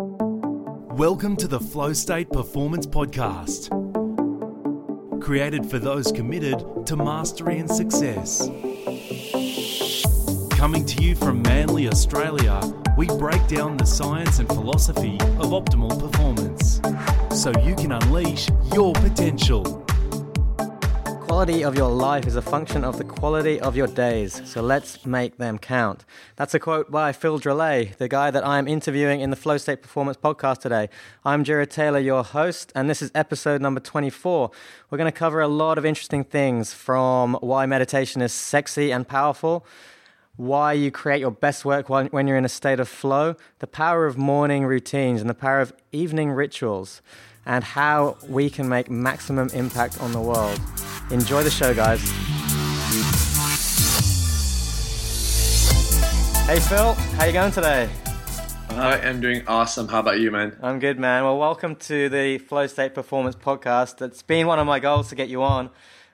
Welcome to the Flow State Performance Podcast, created for those committed to mastery and success. Coming to you from Manly, Australia, we break down the science and philosophy of optimal performance so you can unleash your potential. The quality of your life is a function of the quality of your days, so let's make them count. That's a quote by Phil Drolet, the guy that I'm interviewing in the Flow State Performance podcast today. I'm Jared Taylor, your host, and this is episode number 24. We're going to cover a lot of interesting things from why meditation is sexy and powerful why you create your best work when you're in a state of flow, the power of morning routines, and the power of evening rituals, and how we can make maximum impact on the world. Enjoy the show, guys. Hey Phil, how you going today? I am doing awesome. How about you, man? I'm good, man. Well, welcome to the Flow State Performance Podcast. It's been one of my goals to get you on.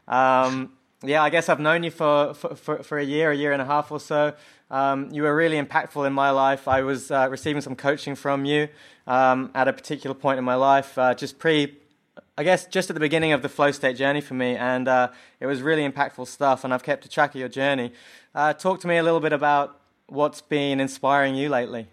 Um, yeah, I guess I've known you for, for, for, a year, a year and a half or so. Um, you were really impactful in my life. I was uh, receiving some coaching from you um, at a particular point in my life, uh, just pre, I guess, just at the beginning of the flow state journey for me. And uh, it was really impactful stuff, and I've kept a track of your journey. Uh, talk to me a little bit about what's been inspiring you lately.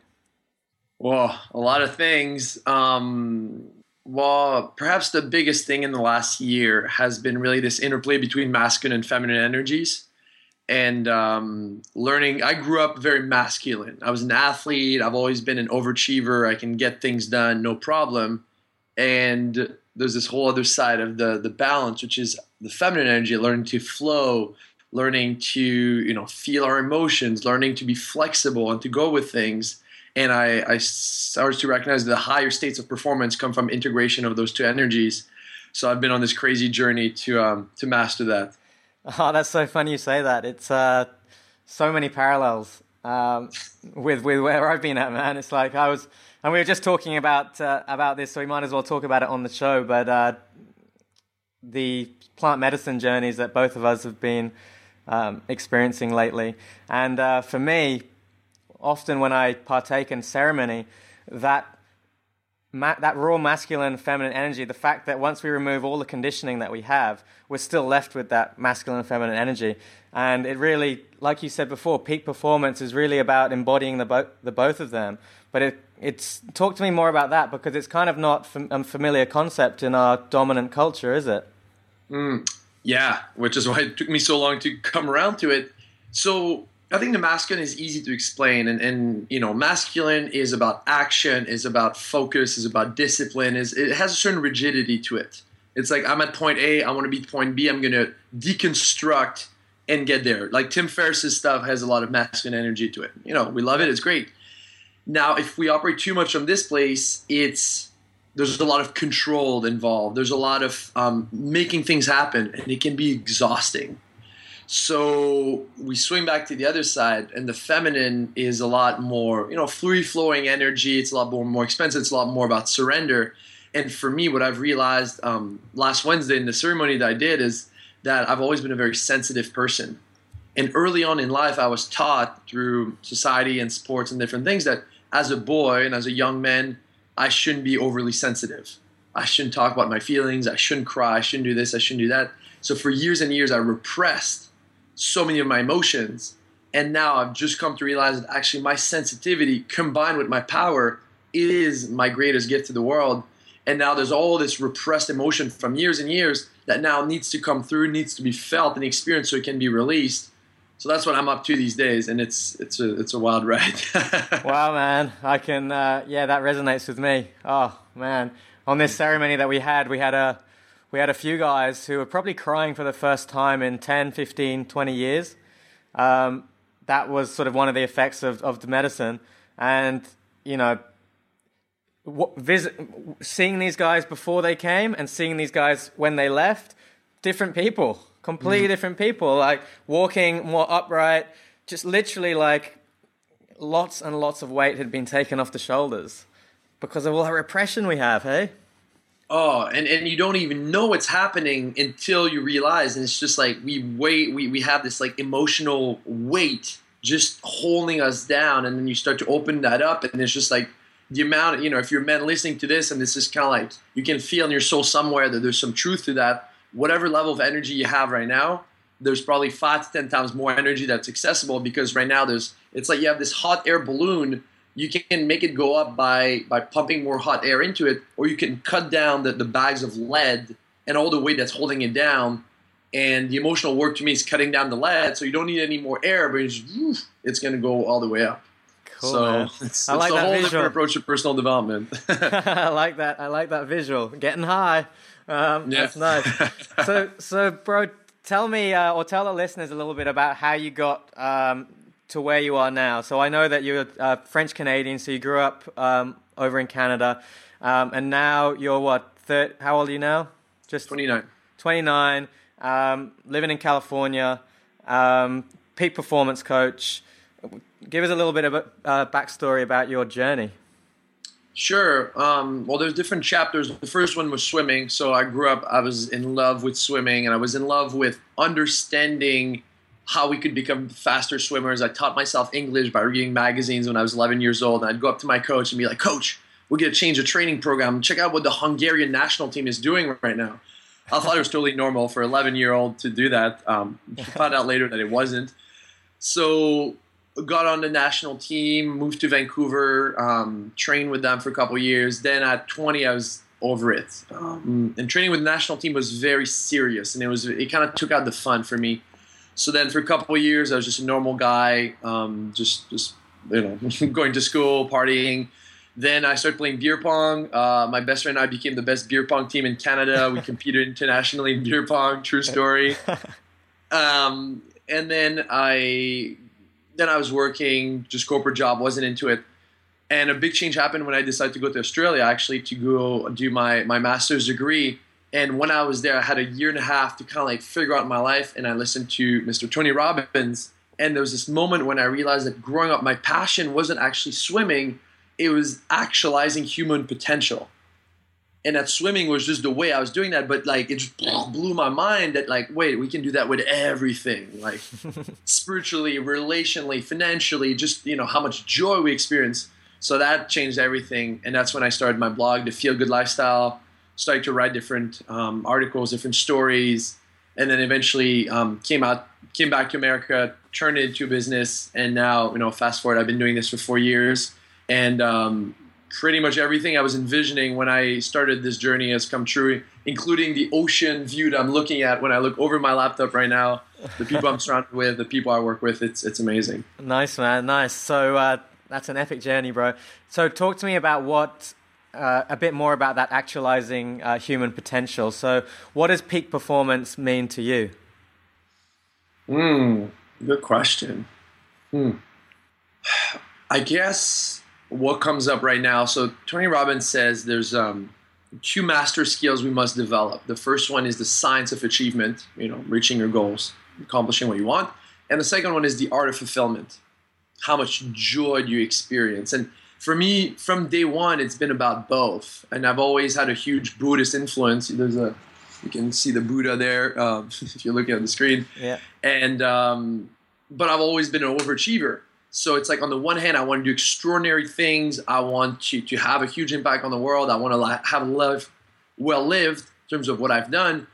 Well, a lot of things. Um, well, perhaps the biggest thing in the last year has been really this interplay between masculine and feminine energies and um, learning. I grew up very masculine. I was an athlete. I've always been an overachiever. I can get things done, no problem. And there's this whole other side of the the balance, which is the feminine energy, learning to flow, learning to you know feel our emotions, learning to be flexible and to go with things and I, I started to recognize the higher states of performance come from integration of those two energies. So I've been on this crazy journey to um, to master that. Oh, that's so funny you say that. It's uh, so many parallels um, with with where I've been at, man. It's like I was, and we were just talking about uh, about this, so we might as well talk about it on the show. But uh, the plant medicine journeys that both of us have been um, experiencing lately, and uh, for me, often when I partake in ceremony, that ma- that raw masculine feminine energy, the fact that once we remove all the conditioning that we have, we're still left with that masculine feminine energy. And it really, like you said before, peak performance is really about embodying the, bo- the both of them. But it, it's talk to me more about that because it's kind of not fam- a familiar concept in our dominant culture, is it? Mm, yeah, which is why it took me so long to come around to it. So I think the masculine is easy to explain, and, and you know, masculine is about action, is about focus, is about discipline. Is it has a certain rigidity to it. It's like I'm at point A, I want to be point B. I'm going to deconstruct and get there. Like Tim Ferriss's stuff has a lot of masculine energy to it. You know, we love it. It's great. Now, if we operate too much from this place, it's there's a lot of control involved. There's a lot of um, making things happen, and it can be exhausting. So we swing back to the other side, and the feminine is a lot more, you know, free flowing energy. It's a lot more, more expensive. It's a lot more about surrender. And for me, what I've realized um, last Wednesday in the ceremony that I did is that I've always been a very sensitive person. And early on in life, I was taught through society and sports and different things that as a boy and as a young man, I shouldn't be overly sensitive. I shouldn't talk about my feelings. I shouldn't cry. I shouldn't do this. I shouldn't do that. So for years and years, I repressed so many of my emotions. And now I've just come to realize that actually my sensitivity combined with my power is my greatest gift to the world. And now there's all this repressed emotion from years and years that now needs to come through, needs to be felt and experienced so it can be released. So that's what I'm up to these days, and it's it's a it's a wild ride. wow, man! I can uh, yeah, that resonates with me. Oh man, on this ceremony that we had, we had a we had a few guys who were probably crying for the first time in 10, 15, 20 years. Um, that was sort of one of the effects of, of the medicine. And, you know, visit, seeing these guys before they came and seeing these guys when they left, different people, completely mm. different people, like walking more upright, just literally like lots and lots of weight had been taken off the shoulders because of all the repression we have, hey? Oh, and, and you don't even know what's happening until you realize, and it's just like we wait, we, we have this like emotional weight just holding us down, and then you start to open that up, and it's just like the amount, you know, if you're men listening to this and this is kind of like you can feel in your soul somewhere that there's some truth to that, whatever level of energy you have right now, there's probably five to ten times more energy that's accessible because right now there's it's like you have this hot air balloon you can make it go up by by pumping more hot air into it or you can cut down the, the bags of lead and all the weight that's holding it down and the emotional work to me is cutting down the lead so you don't need any more air but it's, it's going to go all the way up Cool, so man. it's, I like a that whole visual. different approach to personal development I like that. I like that visual. Getting high. Um, Yeah. That's nice. so, so, bro, tell me uh, or tell the listeners a little bit about how you got um, to where you are now. So I know that you're uh, French Canadian, so you grew up um, over in Canada, um, and now you're what? Third? How old are you now? Just 29 29, um, living in California, um, peak performance coach. Give us a little bit of a uh, backstory about your journey. Sure. Um, well, there's different chapters. The first one was swimming. So I grew up, I was in love with swimming, and I was in love with understanding how we could become faster swimmers. I taught myself English by reading magazines when I was 11 years old. And I'd go up to my coach and be like, Coach, we're going to change the training program. Check out what the Hungarian national team is doing right now. I thought it was totally normal for an 11 year old to do that. Um, found out later that it wasn't. So got on the national team, moved to Vancouver, um, trained with them for a couple years. Then at 20, I was over it. Um, and training with the national team was very serious, and it was it kind of took out the fun for me. So then for a couple of years, I was just a normal guy, um, just just you know going to school, partying. Then I started playing beer pong. Uh, my best friend and I became the best beer pong team in Canada. We competed internationally in beer pong. True story. Um, and then I then I was working just corporate job, wasn't into it. And a big change happened when I decided to go to Australia actually to go do my my master's degree. And when I was there, I had a year and a half to kind of like figure out my life. And I listened to Mr. Tony Robbins. And there was this moment when I realized that growing up, my passion wasn't actually swimming; it was actualizing human potential and that swimming was just the way I was doing that. But like it just blew my mind that like, wait, we can do that with everything, like spiritually, relationally, financially, just you know how much joy we experience. So that changed everything, and that's when I started my blog, The Feel Good Lifestyle. Started to write different um, articles, different stories, and then eventually um, came out, came back to America, turned it into a business, and now you know, fast forward, I've been doing this for four years, and um, pretty much everything I was envisioning when I started this journey has come true, including the ocean view that I'm looking at when I look over my laptop right now. The people I'm surrounded with, the people I work with, it's it's amazing. Nice, man. Nice. So uh, that's an epic journey, bro. So talk to me about what. Uh, a bit more about that actualizing uh, human potential. So, what does peak performance mean to you? Hmm, good question. Hmm. I guess what comes up right now. So Tony Robbins says there's um, two master skills we must develop. The first one is the science of achievement, you know, reaching your goals, accomplishing what you want, and the second one is the art of fulfillment. How much joy do you experience? And for me, from day one, it's been about both. And I've always had a huge Buddhist influence. There's a, you can see the Buddha there um, if you're looking at the screen. Yeah. And um, but I've always been an overachiever. So it's like on the one hand, I want to do extraordinary things. I want to to have a huge impact on the world. I want to li- have a life well lived in terms of what I've done.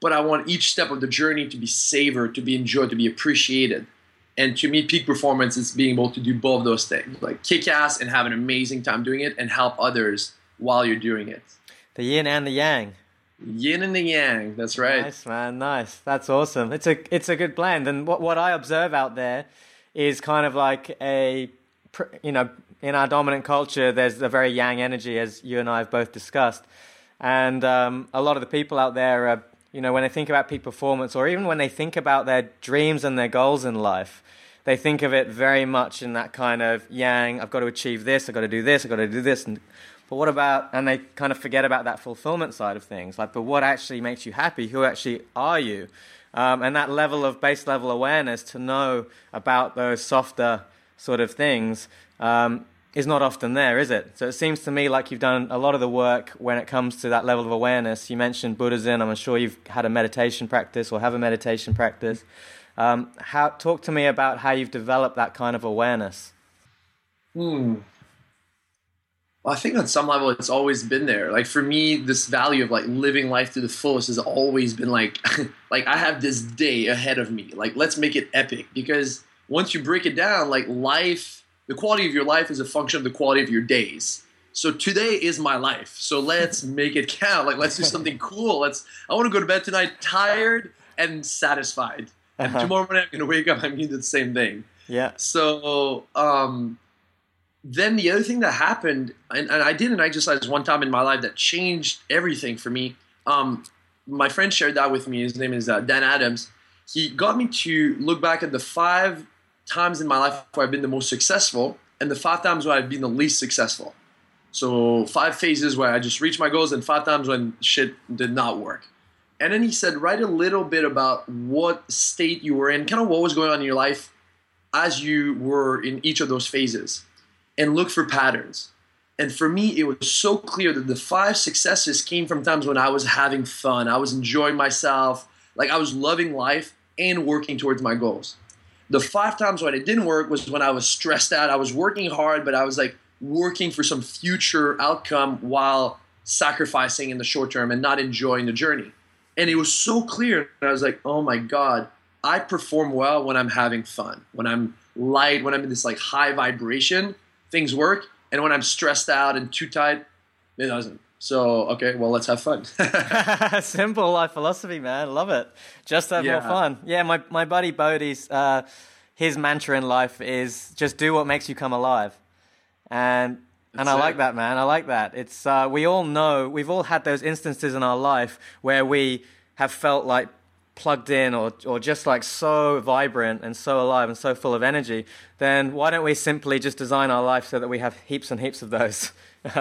But I want each step of the journey to be savored, to be enjoyed, to be appreciated. And to me, peak performance is being able to do both those things, like kick ass and have an amazing time doing it, and help others while you're doing it. The yin and the yang. Yin and the yang. That's right. Nice, man. Nice. That's awesome. It's a it's a good blend. And what what I observe out there is kind of like a you know in our dominant culture, there's a very yang energy, as you and I have both discussed, and um, a lot of the people out there are you know when they think about peak performance, or even when they think about their dreams and their goals in life. They think of it very much in that kind of yang. I've got to achieve this. I've got to do this. I've got to do this. And but what about, and they kind of forget about that fulfillment side of things. Like, but what actually makes you happy? Who actually are you? Um, and that level of base level awareness to know about those softer sort of things um, is not often there, is it? So it seems to me like you've done a lot of the work when it comes to that level of awareness. You mentioned Buddhism. I'm sure you've had a meditation practice or have a meditation practice. Um, how, talk to me about how you've developed that kind of awareness. Hmm. Well, I think on some level it's always been there. Like for me, this value of like living life to the fullest has always been like, like I have this day ahead of me. Like let's make it epic because once you break it down, like life, the quality of your life is a function of the quality of your days. So today is my life. So let's make it count. Like let's do something cool. Let's. I want to go to bed tonight tired and satisfied. And uh-huh. tomorrow morning I'm going to wake up. I'm to do the same thing. Yeah. So um, then the other thing that happened, and, and, I did an exercise one time in my life that changed everything for me. Um, my friend shared that with me. His name is uh, Dan Adams. He got me to look back at the five times in my life where I've been the most successful and the five times where I've been the least successful. So five phases where I just reached my goals and five times when shit did not work. And then he said, write a little bit about what state you were in, kind of what was going on in your life as you were in each of those phases and look for patterns. And for me, it was so clear that the five successes came from times when I was having fun, I was enjoying myself, like I was loving life and working towards my goals. The five times when it didn't work was when I was stressed out. I was working hard, but I was like working for some future outcome while sacrificing in the short term and not enjoying the journey. And it was so clear. And I was like, oh my God, I perform well when I'm having fun, when I'm light, when I'm in this like high vibration things work. And when I'm stressed out and too tight, it doesn't. So okay, well let's have fun. Simple life philosophy, man. Love it. Just have yeah. more fun. Yeah, my my buddy Bodhi's uh, his mantra in life is just do what makes you come alive, and and I it. like that, man. I like that. It's uh, we all know we've all had those instances in our life where we have felt like plugged in or, or just like so vibrant and so alive and so full of energy, then why don't we simply just design our life so that we have heaps and heaps of those?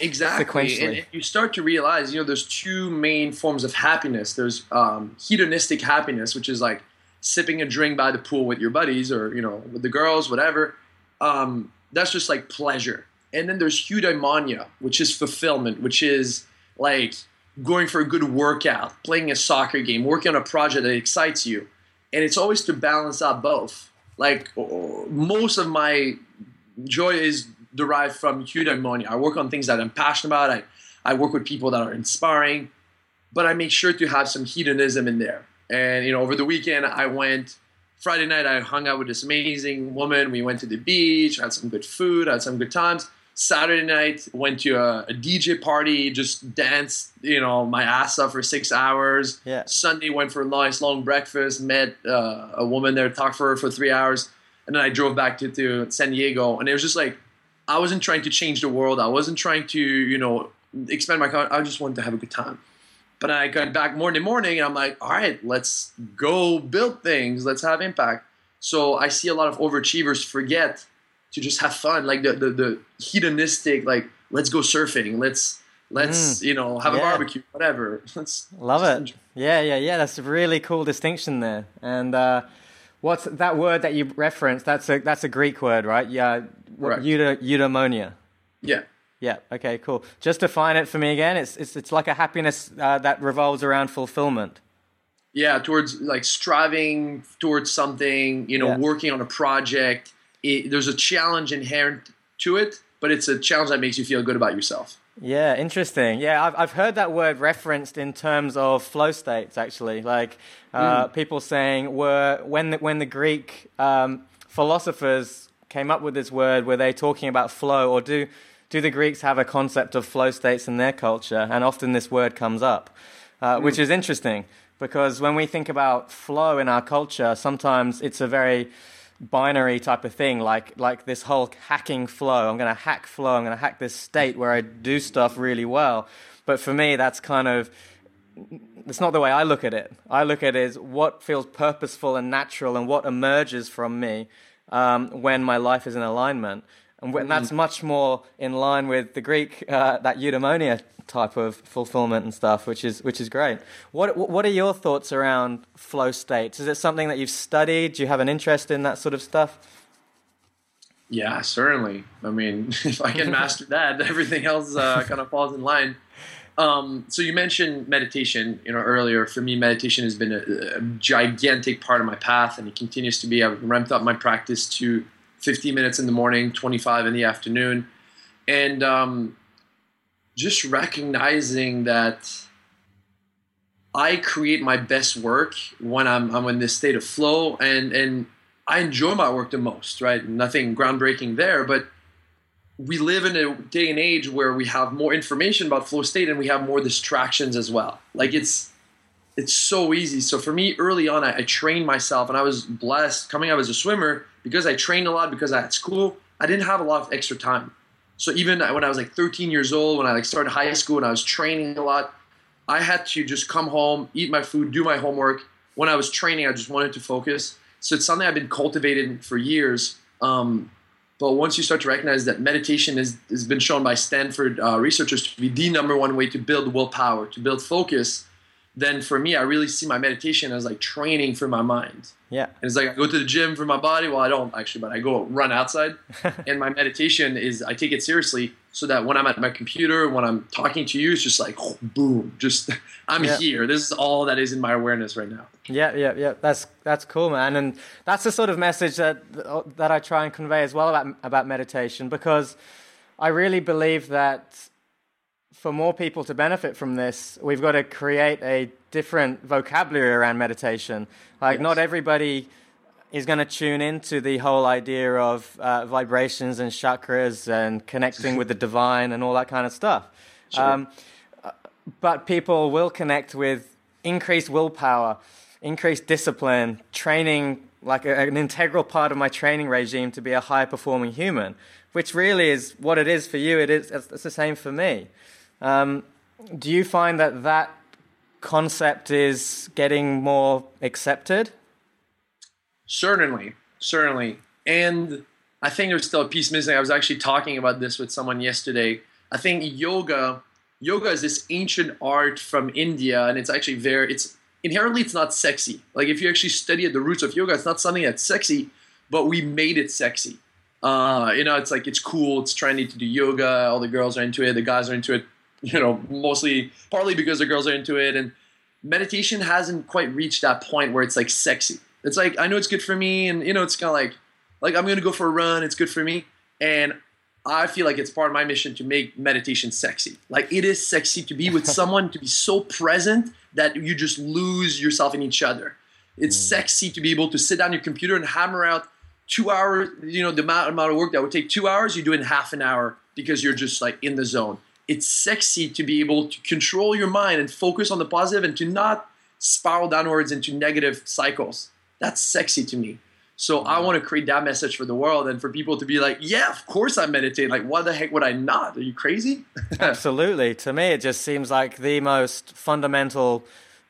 exactly. And you start to realize, you know, there's two main forms of happiness. There's um, hedonistic happiness, which is like sipping a drink by the pool with your buddies or, you know, with the girls, whatever. Um, that's just like pleasure. And then there's eudaimonia, which is fulfillment, which is like going for a good workout, playing a soccer game, working on a project that excites you. And it's always to balance out both. Like most of my joy is derived from eudaimonia. I work on things that I'm passionate about. I, I work with people that are inspiring, but I make sure to have some hedonism in there. And you know, over the weekend I went Friday night I hung out with this amazing woman. We went to the beach, had some good food, had some good times. Saturday night, went to a, a, DJ party, just danced, you know, my ass off for six hours. Yeah. Sunday, went for a nice long breakfast, met uh, a woman there, talked for her for three hours, and then I drove back to, to San Diego. And it was just like, I wasn't trying to change the world. I wasn't trying to, you know, expand my. I just wanted to have a good time. But I got back morning morning, and I'm like, all right, let's go build things. Let's have impact. So I see a lot of overachievers forget to just have fun, like the the, the hedonistic, like let's go surfing, let's let's mm. you know have yeah. a barbecue, whatever. Let's love it. Enjoy. Yeah, yeah, yeah. That's a really cool distinction there. And uh, what's that word that you referenced? That's a that's a Greek word, right? Yeah, right. eudaimonia. Yeah. Yeah. Okay. Cool. Just define it for me again. It's it's it's like a happiness uh, that revolves around fulfillment. Yeah, towards like striving towards something. You know, yeah. working on a project it, there's a challenge inherent to it, but it's a challenge that makes you feel good about yourself. Yeah, interesting. Yeah, I've I've heard that word referenced in terms of flow states. Actually, like uh, mm. people saying were when the, when the Greek um, philosophers came up with this word, were they talking about flow, or do do the Greeks have a concept of flow states in their culture? And often this word comes up, uh, mm. which is interesting because when we think about flow in our culture, sometimes it's a very binary type of thing, like like this whole hacking flow. I'm going to hack flow. I'm going to hack this state where I do stuff really well. But for me, that's kind of it's not the way I look at it. I look at it as what feels purposeful and natural, and what emerges from me um, when my life is in alignment. And when, mm-hmm. that's much more in line with the Greek, uh, that eudaimonia type of fulfillment and stuff, which is which is great. What what are your thoughts around flow states? Is it something that you've studied? Do you have an interest in that sort of stuff? Yeah, certainly. I mean, if I can master that, everything else uh, kind of falls in line. Um, so you mentioned meditation, you know, earlier. For me, meditation has been a, a, gigantic part of my path, and it continues to be. I've ramped up my practice to 15 minutes in the morning, 25 in the afternoon. and um, just recognizing that I create my best work when I'm I'm in this state of flow, and and I enjoy my work the most. Right, nothing groundbreaking there, but we live in a day and age where we have more information about flow state and we have more distractions as well. Like it's it's so easy. So for me, early on, I, I trained myself, and I was blessed coming up as a swimmer because I trained a lot because I had school. I didn't have a lot of extra time. So even when I was like 13 years old, when I like started high school and I was training a lot, I had to just come home, eat my food, do my homework. When I was training, I just wanted to focus. So it's something I've been cultivating for years. Um, but once you start to recognize that meditation is, has been shown by Stanford uh, researchers to be the number one way to build willpower, to build focus, then for me, I really see my meditation as like training for my mind. Yeah. And it's like I go to the gym for my body. Well, I don't actually, but I go run outside. and my meditation is I take it seriously so that when I'm at my computer, when I'm talking to you, it's just like boom, just I'm yeah. here. This is all that is in my awareness right now. Yeah, yeah, yeah. That's that's cool, man. And that's the sort of message that that I try and convey as well about about meditation because I really believe that for more people to benefit from this, we've got to create a different vocabulary around meditation. Like, yes. not everybody is going to tune into the whole idea of uh, vibrations and chakras and connecting with the divine and all that kind of stuff. Sure. Um, but people will connect with increased willpower, increased discipline, training like a, an integral part of my training regime to be a high performing human, which really is what it is for you. It is it's the same for me. Um, do you find that that concept is getting more accepted? Certainly, certainly. And I think there's still a piece missing. I was actually talking about this with someone yesterday. I think yoga, yoga is this ancient art from India, and it's actually very, it's inherently it's not sexy. Like if you actually study at the roots of yoga, it's not something that's sexy, but we made it sexy. Uh, you know, it's like it's cool, it's trendy to do yoga. All the girls are into it, the guys are into it you know, mostly partly because the girls are into it, and meditation hasn't quite reached that point where it's like sexy. It's like I know it's good for me, and you know, it's kind of like like I'm gonna go for a run. It's good for me, and I feel like it's part of my mission to make meditation sexy. Like it is sexy to be with someone, to be so present that you just lose yourself in each other. It's mm. sexy to be able to sit down your computer and hammer out two hours, you know, the amount, amount of work that would take two hours, you do in half an hour because you're just like in the zone it's sexy to be able to control your mind and focus on the positive and to not spiral downwards into negative cycles. That's sexy to me. So I want to create that message for the world and for people to be like, yeah, of course I meditate. Like, why the heck would I not? Are you crazy? Absolutely. To me, it just seems like the most fundamental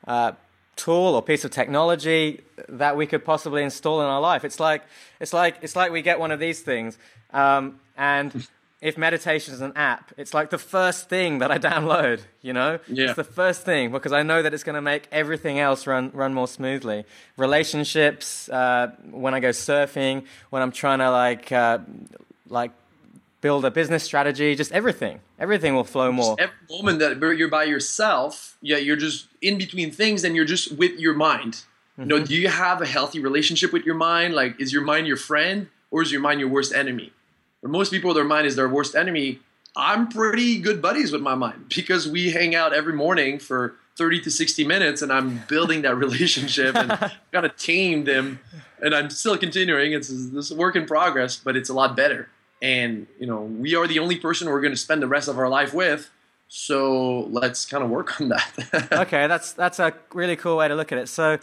uh, tool or piece of technology that we could possibly install in our life. It's like it's like it's like we get one of these things, um, and if meditation is an app, it's like the first thing that I download, you know? Yeah. It's the first thing because I know that it's going to make everything else run, run more smoothly. Relationships, uh, when I go surfing, when I'm trying to like, uh, like build a business strategy, just everything. Everything will flow more. Just every moment that you're by yourself, yeah, you're just in between things and you're just with your mind. Mm-hmm. You know, mm-hmm. do you have a healthy relationship with your mind? Like, is your mind your friend or is your mind your worst enemy? For most people, their mind is their worst enemy. I'm pretty good buddies with my mind because we hang out every morning for 30 to 60 minutes and I'm building that relationship and kind of tamed them. and I'm still continuing. It's this work in progress, but it's a lot better. And, you know, we are the only person we're going to spend the rest of our life with. So let's kind of work on that. okay, that's that's a really cool way to look at it. So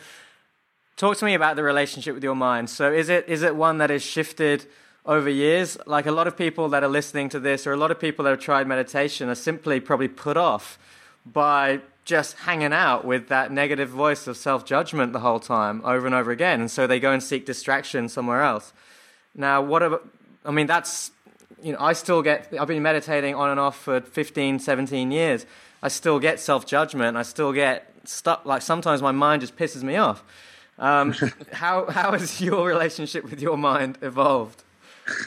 talk to me about the relationship with your mind. So is it is it one that is shifted – over years. Like a lot of people that are listening to this, or a lot of people that have tried meditation, are simply probably put off by just hanging out with that negative voice of self judgment the whole time, over and over again. And so they go and seek distraction somewhere else. Now, what about, I mean, that's, you know, I still get, I've been meditating on and off for 15, 17 years. I still get self judgment. I still get stuck, like sometimes my mind just pisses me off. Um, how, how has your relationship with your mind evolved?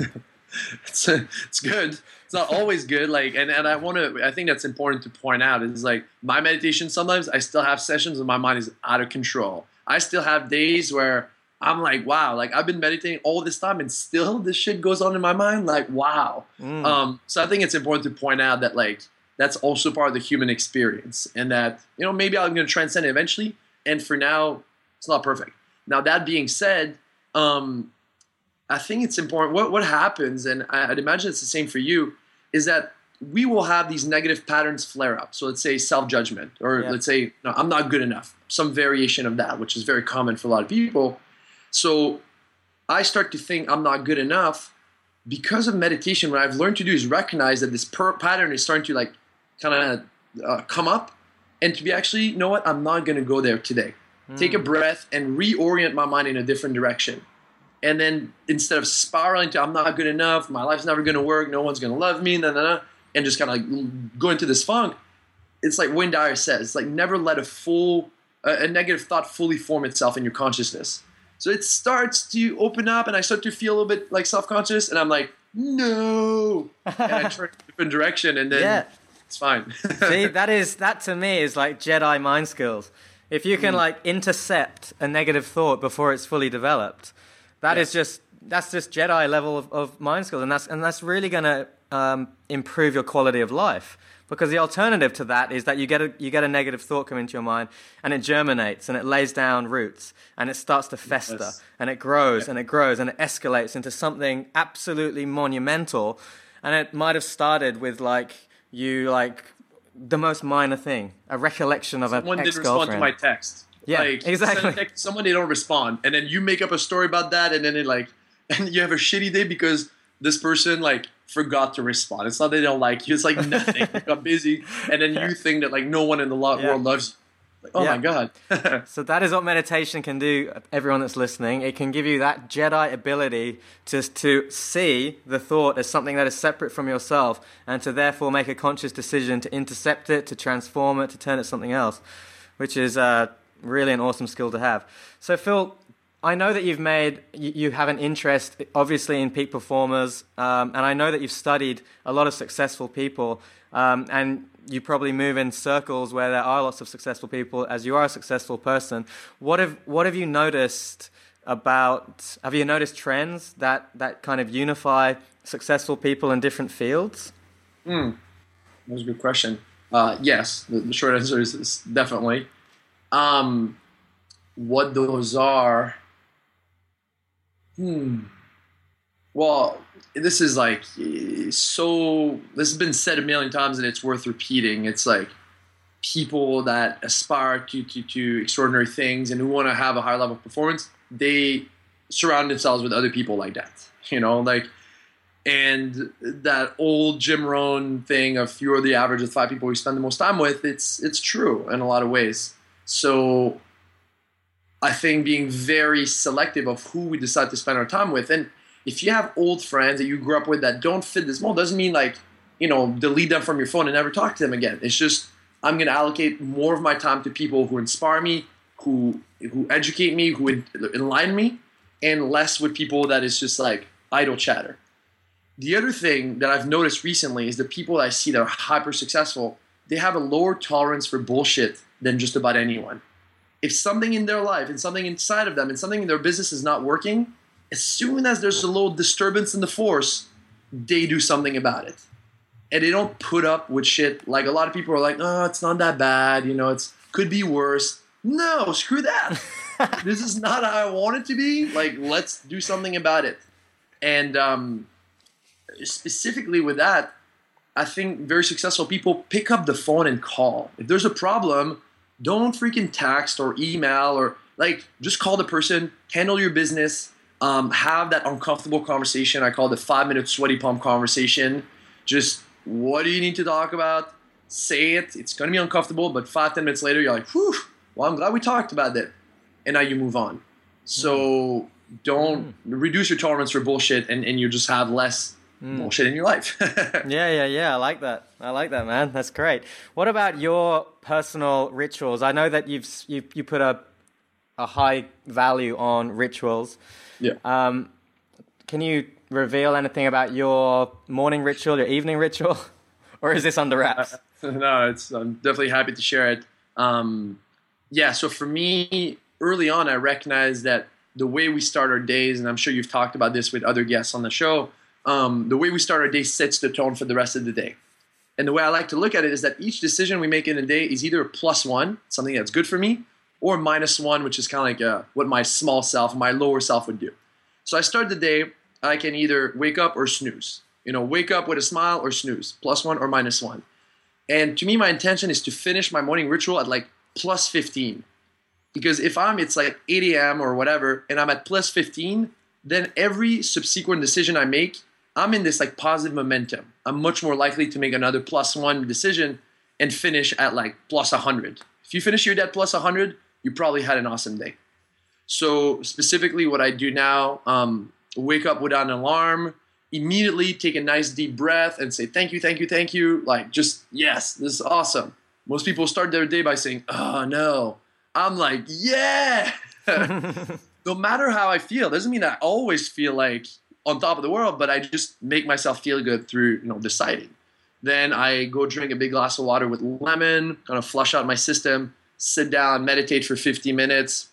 it's it's good. It's not always good. Like, and, and I want to. I think that's important to point out. Is like my meditation. Sometimes I still have sessions and my mind is out of control. I still have days where I'm like, wow, like I've been meditating all this time and still this shit goes on in my mind. Like, wow. Mm. Um, so I think it's important to point out that like that's also part of the human experience and that, you know, maybe I'm going to transcend it eventually. And for now, it's not perfect. Now, that being said, um, I think it's important. What, what happens, and I, I'd imagine it's the same for you, is that we will have these negative patterns flare up. So let's say self judgment, or Yeah. let's say, no, I'm not good enough, some variation of that, which is very common for a lot of people. So I start to think I'm not good enough because of meditation. What I've learned to do is recognize that this per- pattern is starting to like kind of uh, come up, and to be actually, you know what, I'm not going to go there today. Take a breath and reorient my mind in a different direction. And then instead of spiraling to I'm not good enough, my life's never going to work, no one's going to love me, nah, nah, nah, and just kind of like go into this funk, it's like Wayne Dyer says, it's like never let a full, a, a negative thought fully form itself in your consciousness. So it starts to open up, and I start to feel a little bit like self-conscious, and I'm like, no, and I turn in a different direction, and then Yeah. it's fine. See, that is that to me is like Jedi mind skills. If you Mm. can like intercept a negative thought before it's fully developed, that is Yes. just that's just Jedi level of, of mind skills, and that's and that's really going to um, improve your quality of life. Because the alternative to that is that you get a you get a negative thought come into your mind, and it germinates and it lays down roots, and it starts to fester, Yes. and it grows and it grows and it escalates into something absolutely monumental, and it might have started with like you like the most minor thing, a recollection of someone an didn't respond to ex-girlfriend. my text. Yeah, like, you send a exactly. text someone they don't respond, and then you make up a story about that, and then it like, and you have a shitty day because this person like forgot to respond. It's not they don't like you. It's like nothing. you got busy, and then you think that like no one in the lo- Yeah. world loves you. Like, oh Yeah. my god. So that is what meditation can do. Everyone that's listening, it can give you that Jedi ability to to see the thought as something that is separate from yourself, and to therefore make a conscious decision to intercept it, to transform it, to turn it something else, which is uh, really an awesome skill to have. So Phil. I know that you've made, you, have an interest, obviously, in peak performers, um, and I know that you've studied a lot of successful people, um, and you probably move in circles where there are lots of successful people, as you are a successful person. What have what have you noticed about? Have you noticed trends that that kind of unify successful people in different fields? That was a good question. Uh, yes, the, the short answer is, is definitely. Um, what those are? Hmm. Well, this is like so. This has been said a million times, and it's worth repeating. It's like people that aspire to to, to extraordinary things and who want to have a high level of performance. They surround themselves with other people like that. You know, like and that old Jim Rohn thing of you're the average of five people you spend the most time with, it's it's true in a lot of ways. So I think being very selective of who we decide to spend our time with, and if you have old friends that you grew up with that don't fit this mold, doesn't mean like you know delete them from your phone and never talk to them again. It's just I'm to allocate more of my time to people who inspire me, who who educate me, who en- enlighten me, and less with people that is just like idle chatter. The other thing that I've noticed recently is the people that I see that are hyper successful, they have a lower tolerance for bullshit than just about anyone. If something in their life and something inside of them and something in their business is not working, as soon as there's a little disturbance in the force, they do something about it. And they don't put up with shit like a lot of people are like, oh, it's not that bad, you know, it's could be worse. No, screw that. this is not how I want it to be. Like, let's do something about it. And um, specifically with that, I think very successful people pick up the phone and call. If there's a problem, don't freaking text or email or like just call the person, handle your business, um, have that uncomfortable conversation. I call it the five minute sweaty palm conversation. Just what do you need to talk about? Say it. It's going to be uncomfortable, but five, ten minutes later, you're like, whew, well, I'm glad we talked about that. And now you move on. So don't reduce your tolerance for bullshit and, and you just have less bullshit in your life. Yeah, yeah, yeah. I like that. I like that, man. That's great. What about your personal rituals? I know that you've you you put a a high value on rituals. yeah. Um, can you reveal anything about your morning ritual, your evening ritual, or is this under wraps? no, it's I'm definitely happy to share it. Um, yeah, so for me, early on, I recognized that the way we start our days, and I'm sure you've talked about this with other guests on the show. Um, the way we start our day sets the tone for the rest of the day. And the way I like to look at it is that each decision we make in a day is either plus one, something that's good for me, or minus one, which is kind of like uh, what my small self, my lower self would do. So I start the day, I can either wake up or snooze. You know, wake up with a smile or snooze, plus one or minus one. And to me, my intention is to finish my morning ritual at like plus 15. Because if I'm, it's like 8 a.m. or whatever, and I'm at plus 15, then every subsequent decision I make, I'm in this like positive momentum. I'm much more likely to make another plus one decision and finish at like plus 100. If you finish your day at plus 100, you probably had an awesome day. So specifically, what I do now, um, wake up without an alarm, immediately take a nice deep breath and say thank you, thank you, thank you. Like just yes, this is awesome. Most people start their day by saying, "Oh no." I'm like, "Yeah." no matter how I feel, doesn't mean I always feel like on top of the world, but I just make myself feel good through you know deciding. Then I go drink a big glass of water with lemon, kind of flush out my system sit down, meditate for 50 minutes,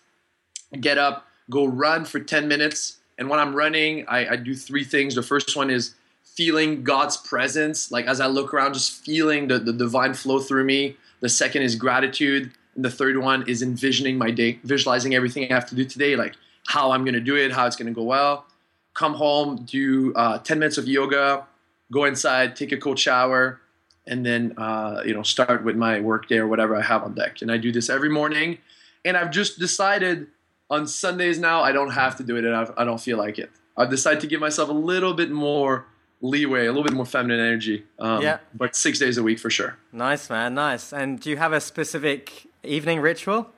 get up, go run for 10 minutes. And when I'm running, I, I, do three things. The first one is feeling God's presence, like as I look around, just feeling the, the divine flow through me. The second is gratitude. And the third one is envisioning my day, visualizing everything I have to do today, like how I'm going to do it, how it's going to go well. Come home, do uh, 10 minutes of yoga, go inside, take a cold shower, and then uh, you know start with my work day or whatever I have on deck. And I do this every morning. And I've just decided on Sundays now I don't have to do it, and I've, I do not feel like it. I've decided to give myself a little bit more leeway, a little bit more feminine energy. Um, yeah. But six days a week for sure. Nice, man. Nice. And do you have a specific evening ritual?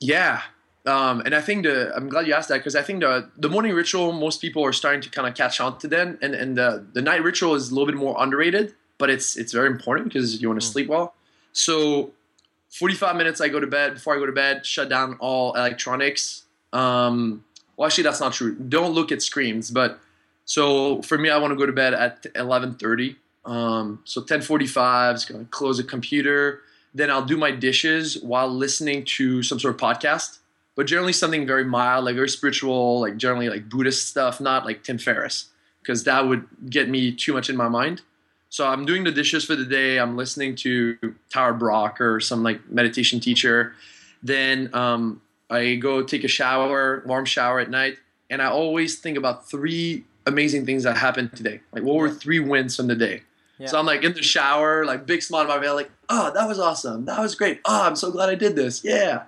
Yeah. Um, and I think the I'm glad you asked that because I think the the morning ritual most people are starting to kind of catch on to then, and and the the night ritual is a little bit more underrated but it's it's very important because you want to mm. sleep well. So 45 minutes I go to bed. Before I go to bed, shut down all electronics. Um, well, actually, that's not true. Don't look at screens. But so for me, I want to go to bed at 11:30. Um, so 10:45 is going to close the computer. Then I'll do my dishes while listening to some sort of podcast. But generally something very mild, like very spiritual, like generally like Buddhist stuff, not like Tim Ferriss, because that would get me too much in my mind. So I'm doing the dishes for the day. I'm listening to Tara Brach or some like meditation teacher. Then um, I go take a shower, warm shower at night, and I always think about three amazing things that happened today. Like what were three wins from the day? Yeah. So I'm like in the shower, like big smile on my face, like, oh, that was awesome. That was great. Oh, I'm so glad I did this. Yeah.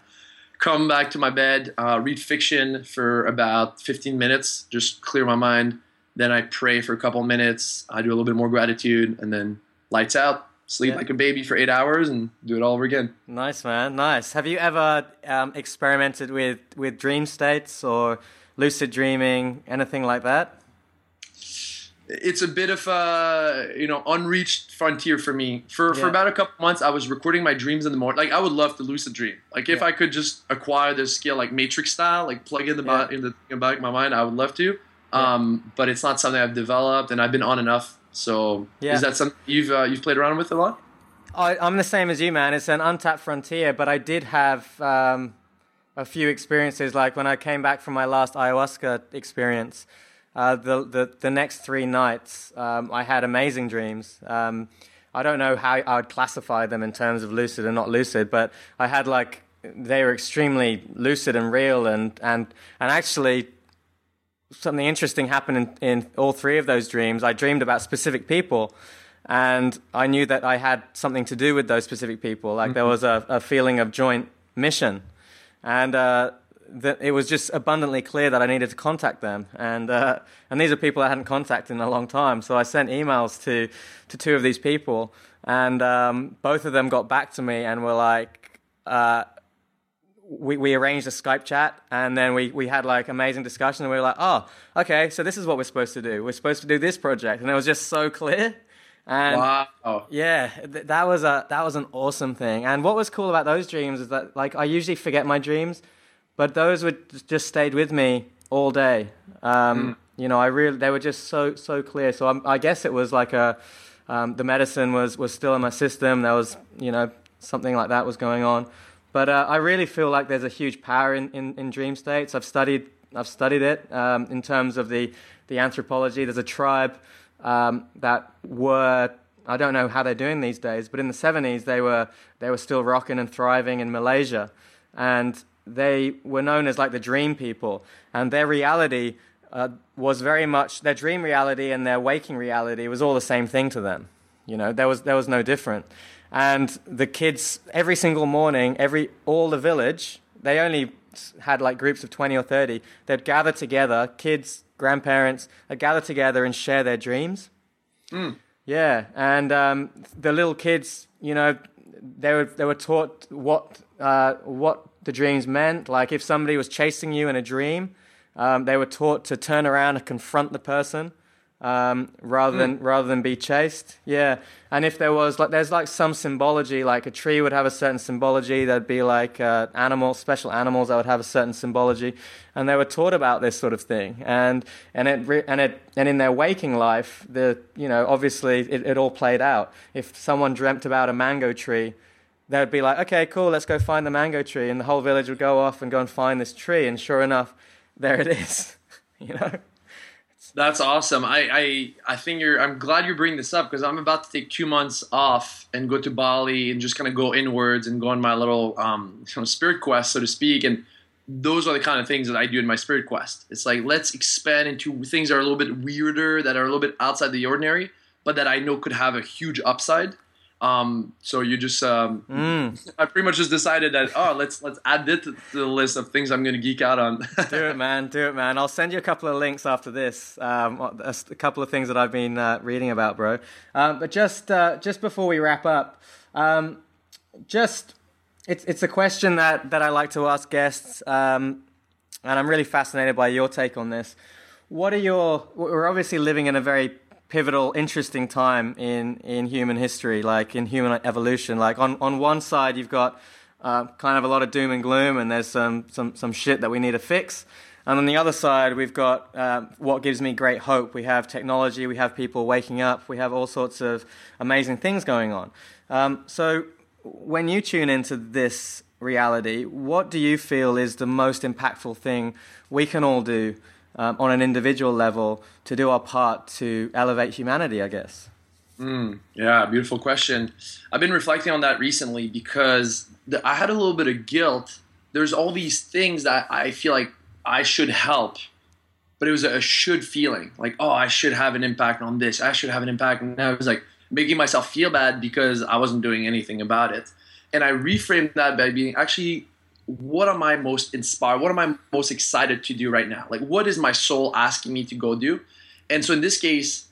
Come back to my bed, uh, read fiction for about 15 minutes, just clear my mind. Then I pray for a couple minutes. I do a little bit more gratitude, and then lights out. Sleep yeah. like a baby for eight hours and do it all over again. Nice, man. Nice. Have you ever um, experimented with with dream states or lucid dreaming, anything like that? It's a bit of a you know unreached frontier for me. For yeah. for about a couple months, I was recording my dreams in the morning. Like I would love to lucid dream. Like if yeah. I could just acquire this skill, like Matrix style, like plug in the yeah. in the, in the back of my mind, I would love to. Um, but it's not something I've developed, and I've been on enough. So yeah. is that something you've uh, you've played around with a lot? I, am the same as you, man. It's an untapped frontier, but I did have um, a few experiences. Like when I came back from my last ayahuasca experience, uh, the, the the next three nights, um, I had amazing dreams. Um, I don't know how I would classify them in terms of lucid and not lucid, but I had like they were extremely lucid and real, and and and actually something interesting happened in, in all three of those dreams. I dreamed about specific people, and I knew that I had something to do with those specific people. Like mm-hmm. there was a, a, feeling of joint mission, and uh, that it was just abundantly clear that I needed to contact them. And uh, and these are people I hadn't contacted in a long time. So I sent emails to to two of these people, and um, both of them got back to me and were like. Uh, we, we arranged a Skype chat and then we, we had like amazing discussion and we were like, oh, okay, so this is what we're supposed to do. We're supposed to do this project. And it was just so clear. And wow. yeah, th- that was a that was an awesome thing. And what was cool about those dreams is that like I usually forget my dreams, but those would just stayed with me all day. Um, mm. You know, I really they were just so so clear. So I'm, i guess it was like a um, the medicine was was still in my system. There was you know something like that was going on. But uh, I really feel like there's a huge power in, in, in dream states. I've studied I've studied it um, in terms of the the anthropology. There's a tribe um, that were I don't know how they're doing these days, but in the 70s they were they were still rocking and thriving in Malaysia, and they were known as like the dream people, and their reality uh, was very much their dream reality and their waking reality was all the same thing to them. You know, there was there was no different, and the kids every single morning, every all the village, they only had like groups of 20 or 30 they'd gather together kids grandparents would gather together and share their dreams Mm. yeah, and um, the little kids, you know, they were they were taught what uh, what the dreams meant. Like if somebody was chasing you in a dream, um, they were taught to turn around and confront the person um, rather than rather than be chased. Yeah, and if there was like there's like some symbology, like a tree would have a certain symbology. There'd be like uh, animals, special animals that would have a certain symbology, and they were taught about this sort of thing. And and it re- and it and in their waking life, the you know obviously it, it all played out. If someone dreamt about a mango tree. They'd be like, okay, cool, let's go find the mango tree. And the whole village would go off and go and find this tree. And sure enough, there it is. you know? That's awesome. I, I I think you're. I'm glad you're bringing this up because I'm about to take two months off and go to Bali and just kind of go inwards and go on my little um, you know, spirit quest, so to speak. And those are the kind of things that I do in my spirit quest. It's like let's expand into things that are a little bit weirder, that are a little bit outside the ordinary, but that I know could have a huge upside. Um, so you just, um, Mm. I pretty much just decided that oh, let's let's add it to the list of things I'm going to geek out on. do it, man. Do it, man. I'll send you a couple of links after this. Um, a a couple of things that I've been uh, reading about, bro. Um, but just uh, just before we wrap up, um, just it's it's a question that that I like to ask guests, um, and I'm really fascinated by your take on this. What are your? We're obviously living in a very pivotal, interesting time in in human history, like in human evolution. Like on on one side, you've got uh, kind of a lot of doom and gloom, and there's some some some shit that we need to fix. And on the other side, we've got um, what gives me great hope. We have technology, we have people waking up, we have all sorts of amazing things going on. Um, so, when you tune into this reality, what do you feel is the most impactful thing we can all do um, on an individual level to do our part to elevate humanity, I guess? Mm, yeah, beautiful question. I've been reflecting on that recently because the, I had a little bit of guilt. There's all these things that I feel like I should help, but it was a, a should feeling. Like, oh, I should have an impact on this. I should have an impact. And I was like making myself feel bad because I wasn't doing anything about it. And I reframed that by being actually, what am I most inspired? What am I most excited to do right now? Like, what is my soul asking me to go do? And so in this case,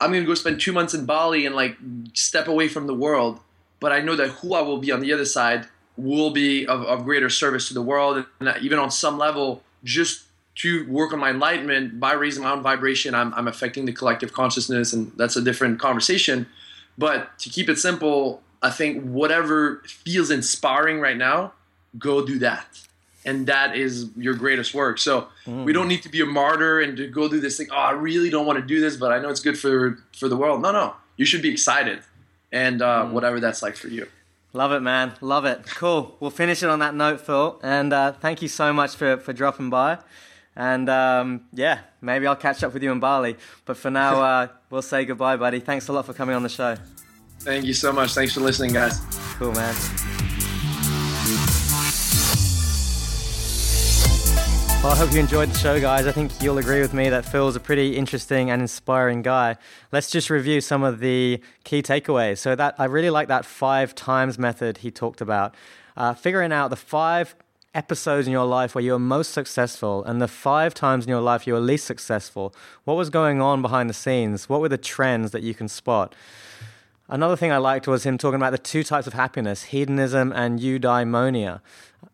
I'm gonna go spend two months in Bali and like step away from the world. But I know that who I will be on the other side will be of, of greater service to the world, and even on some level, just to work on my enlightenment by raising my own vibration, I'm, I'm affecting the collective consciousness, and that's a different conversation. But to keep it simple, I think whatever feels inspiring right now, go do that. And that is your greatest work. So we don't need to be a martyr and to go do this thing. Oh, I really don't want to do this, but I know it's good for for the world. No, no, you should be excited, and uh, whatever that's like for you. Love it, man. Love it. Cool. We'll finish it on that note, Phil. And uh, thank you so much for, for dropping by. And um, yeah, maybe I'll catch up with you in Bali. But for now, uh, we'll say goodbye, buddy. Thanks a lot for coming on the show. Thank you so much. Thanks for listening, guys. Cool, man. Well, I hope you enjoyed the show, guys. I think you'll agree with me that Phil's a pretty interesting and inspiring guy. Let's just review some of the key takeaways. So that I really like that five times method he talked about, uh, figuring out the five episodes in your life where you were most successful and the five times in your life you were least successful. What was going on behind the scenes? What were the trends that you can spot? Another thing I liked was him talking about the two types of happiness, hedonism and eudaimonia,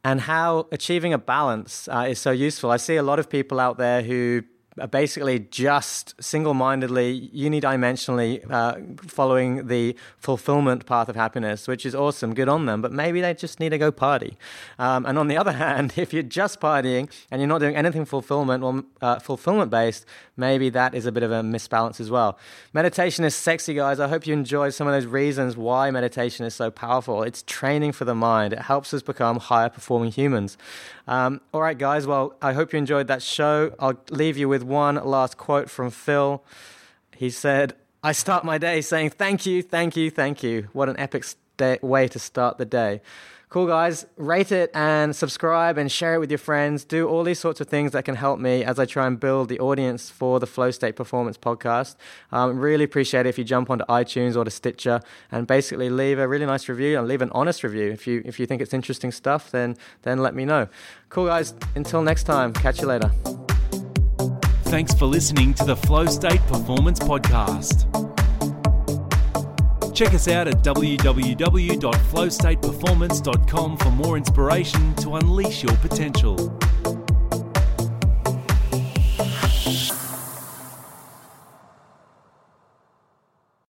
and how achieving a balance uh, is so useful. I see a lot of people out there who basically just single-mindedly, unidimensionally uh, following the fulfillment path of happiness, which is awesome. Good on them. But maybe they just need to go party. Um, and on the other hand, if you're just partying and you're not doing anything fulfillment or uh, fulfillment-based, maybe that is a bit of a misbalance as well. Meditation is sexy, guys. I hope you enjoyed some of those reasons why meditation is so powerful. It's training for the mind. It helps us become higher performing humans. Um, all right, guys. Well, I hope you enjoyed that show. I'll leave you with one last quote from Phil. He said, I start my day saying thank you, thank you, thank you. What an epic way to start the day. Cool, guys. Rate it and subscribe and share it with your friends. Do all these sorts of things that can help me as I try and build the audience for the Flow State Performance podcast. Um, really appreciate it if you jump onto iTunes or to Stitcher and basically leave a really nice review and leave an honest review. If you if you think it's interesting stuff, then then let me know. Cool, guys. Until next time. Catch you later. Thanks for listening to the Flow State Performance Podcast. Check us out at www.flowstateperformance.com for more inspiration to unleash your potential.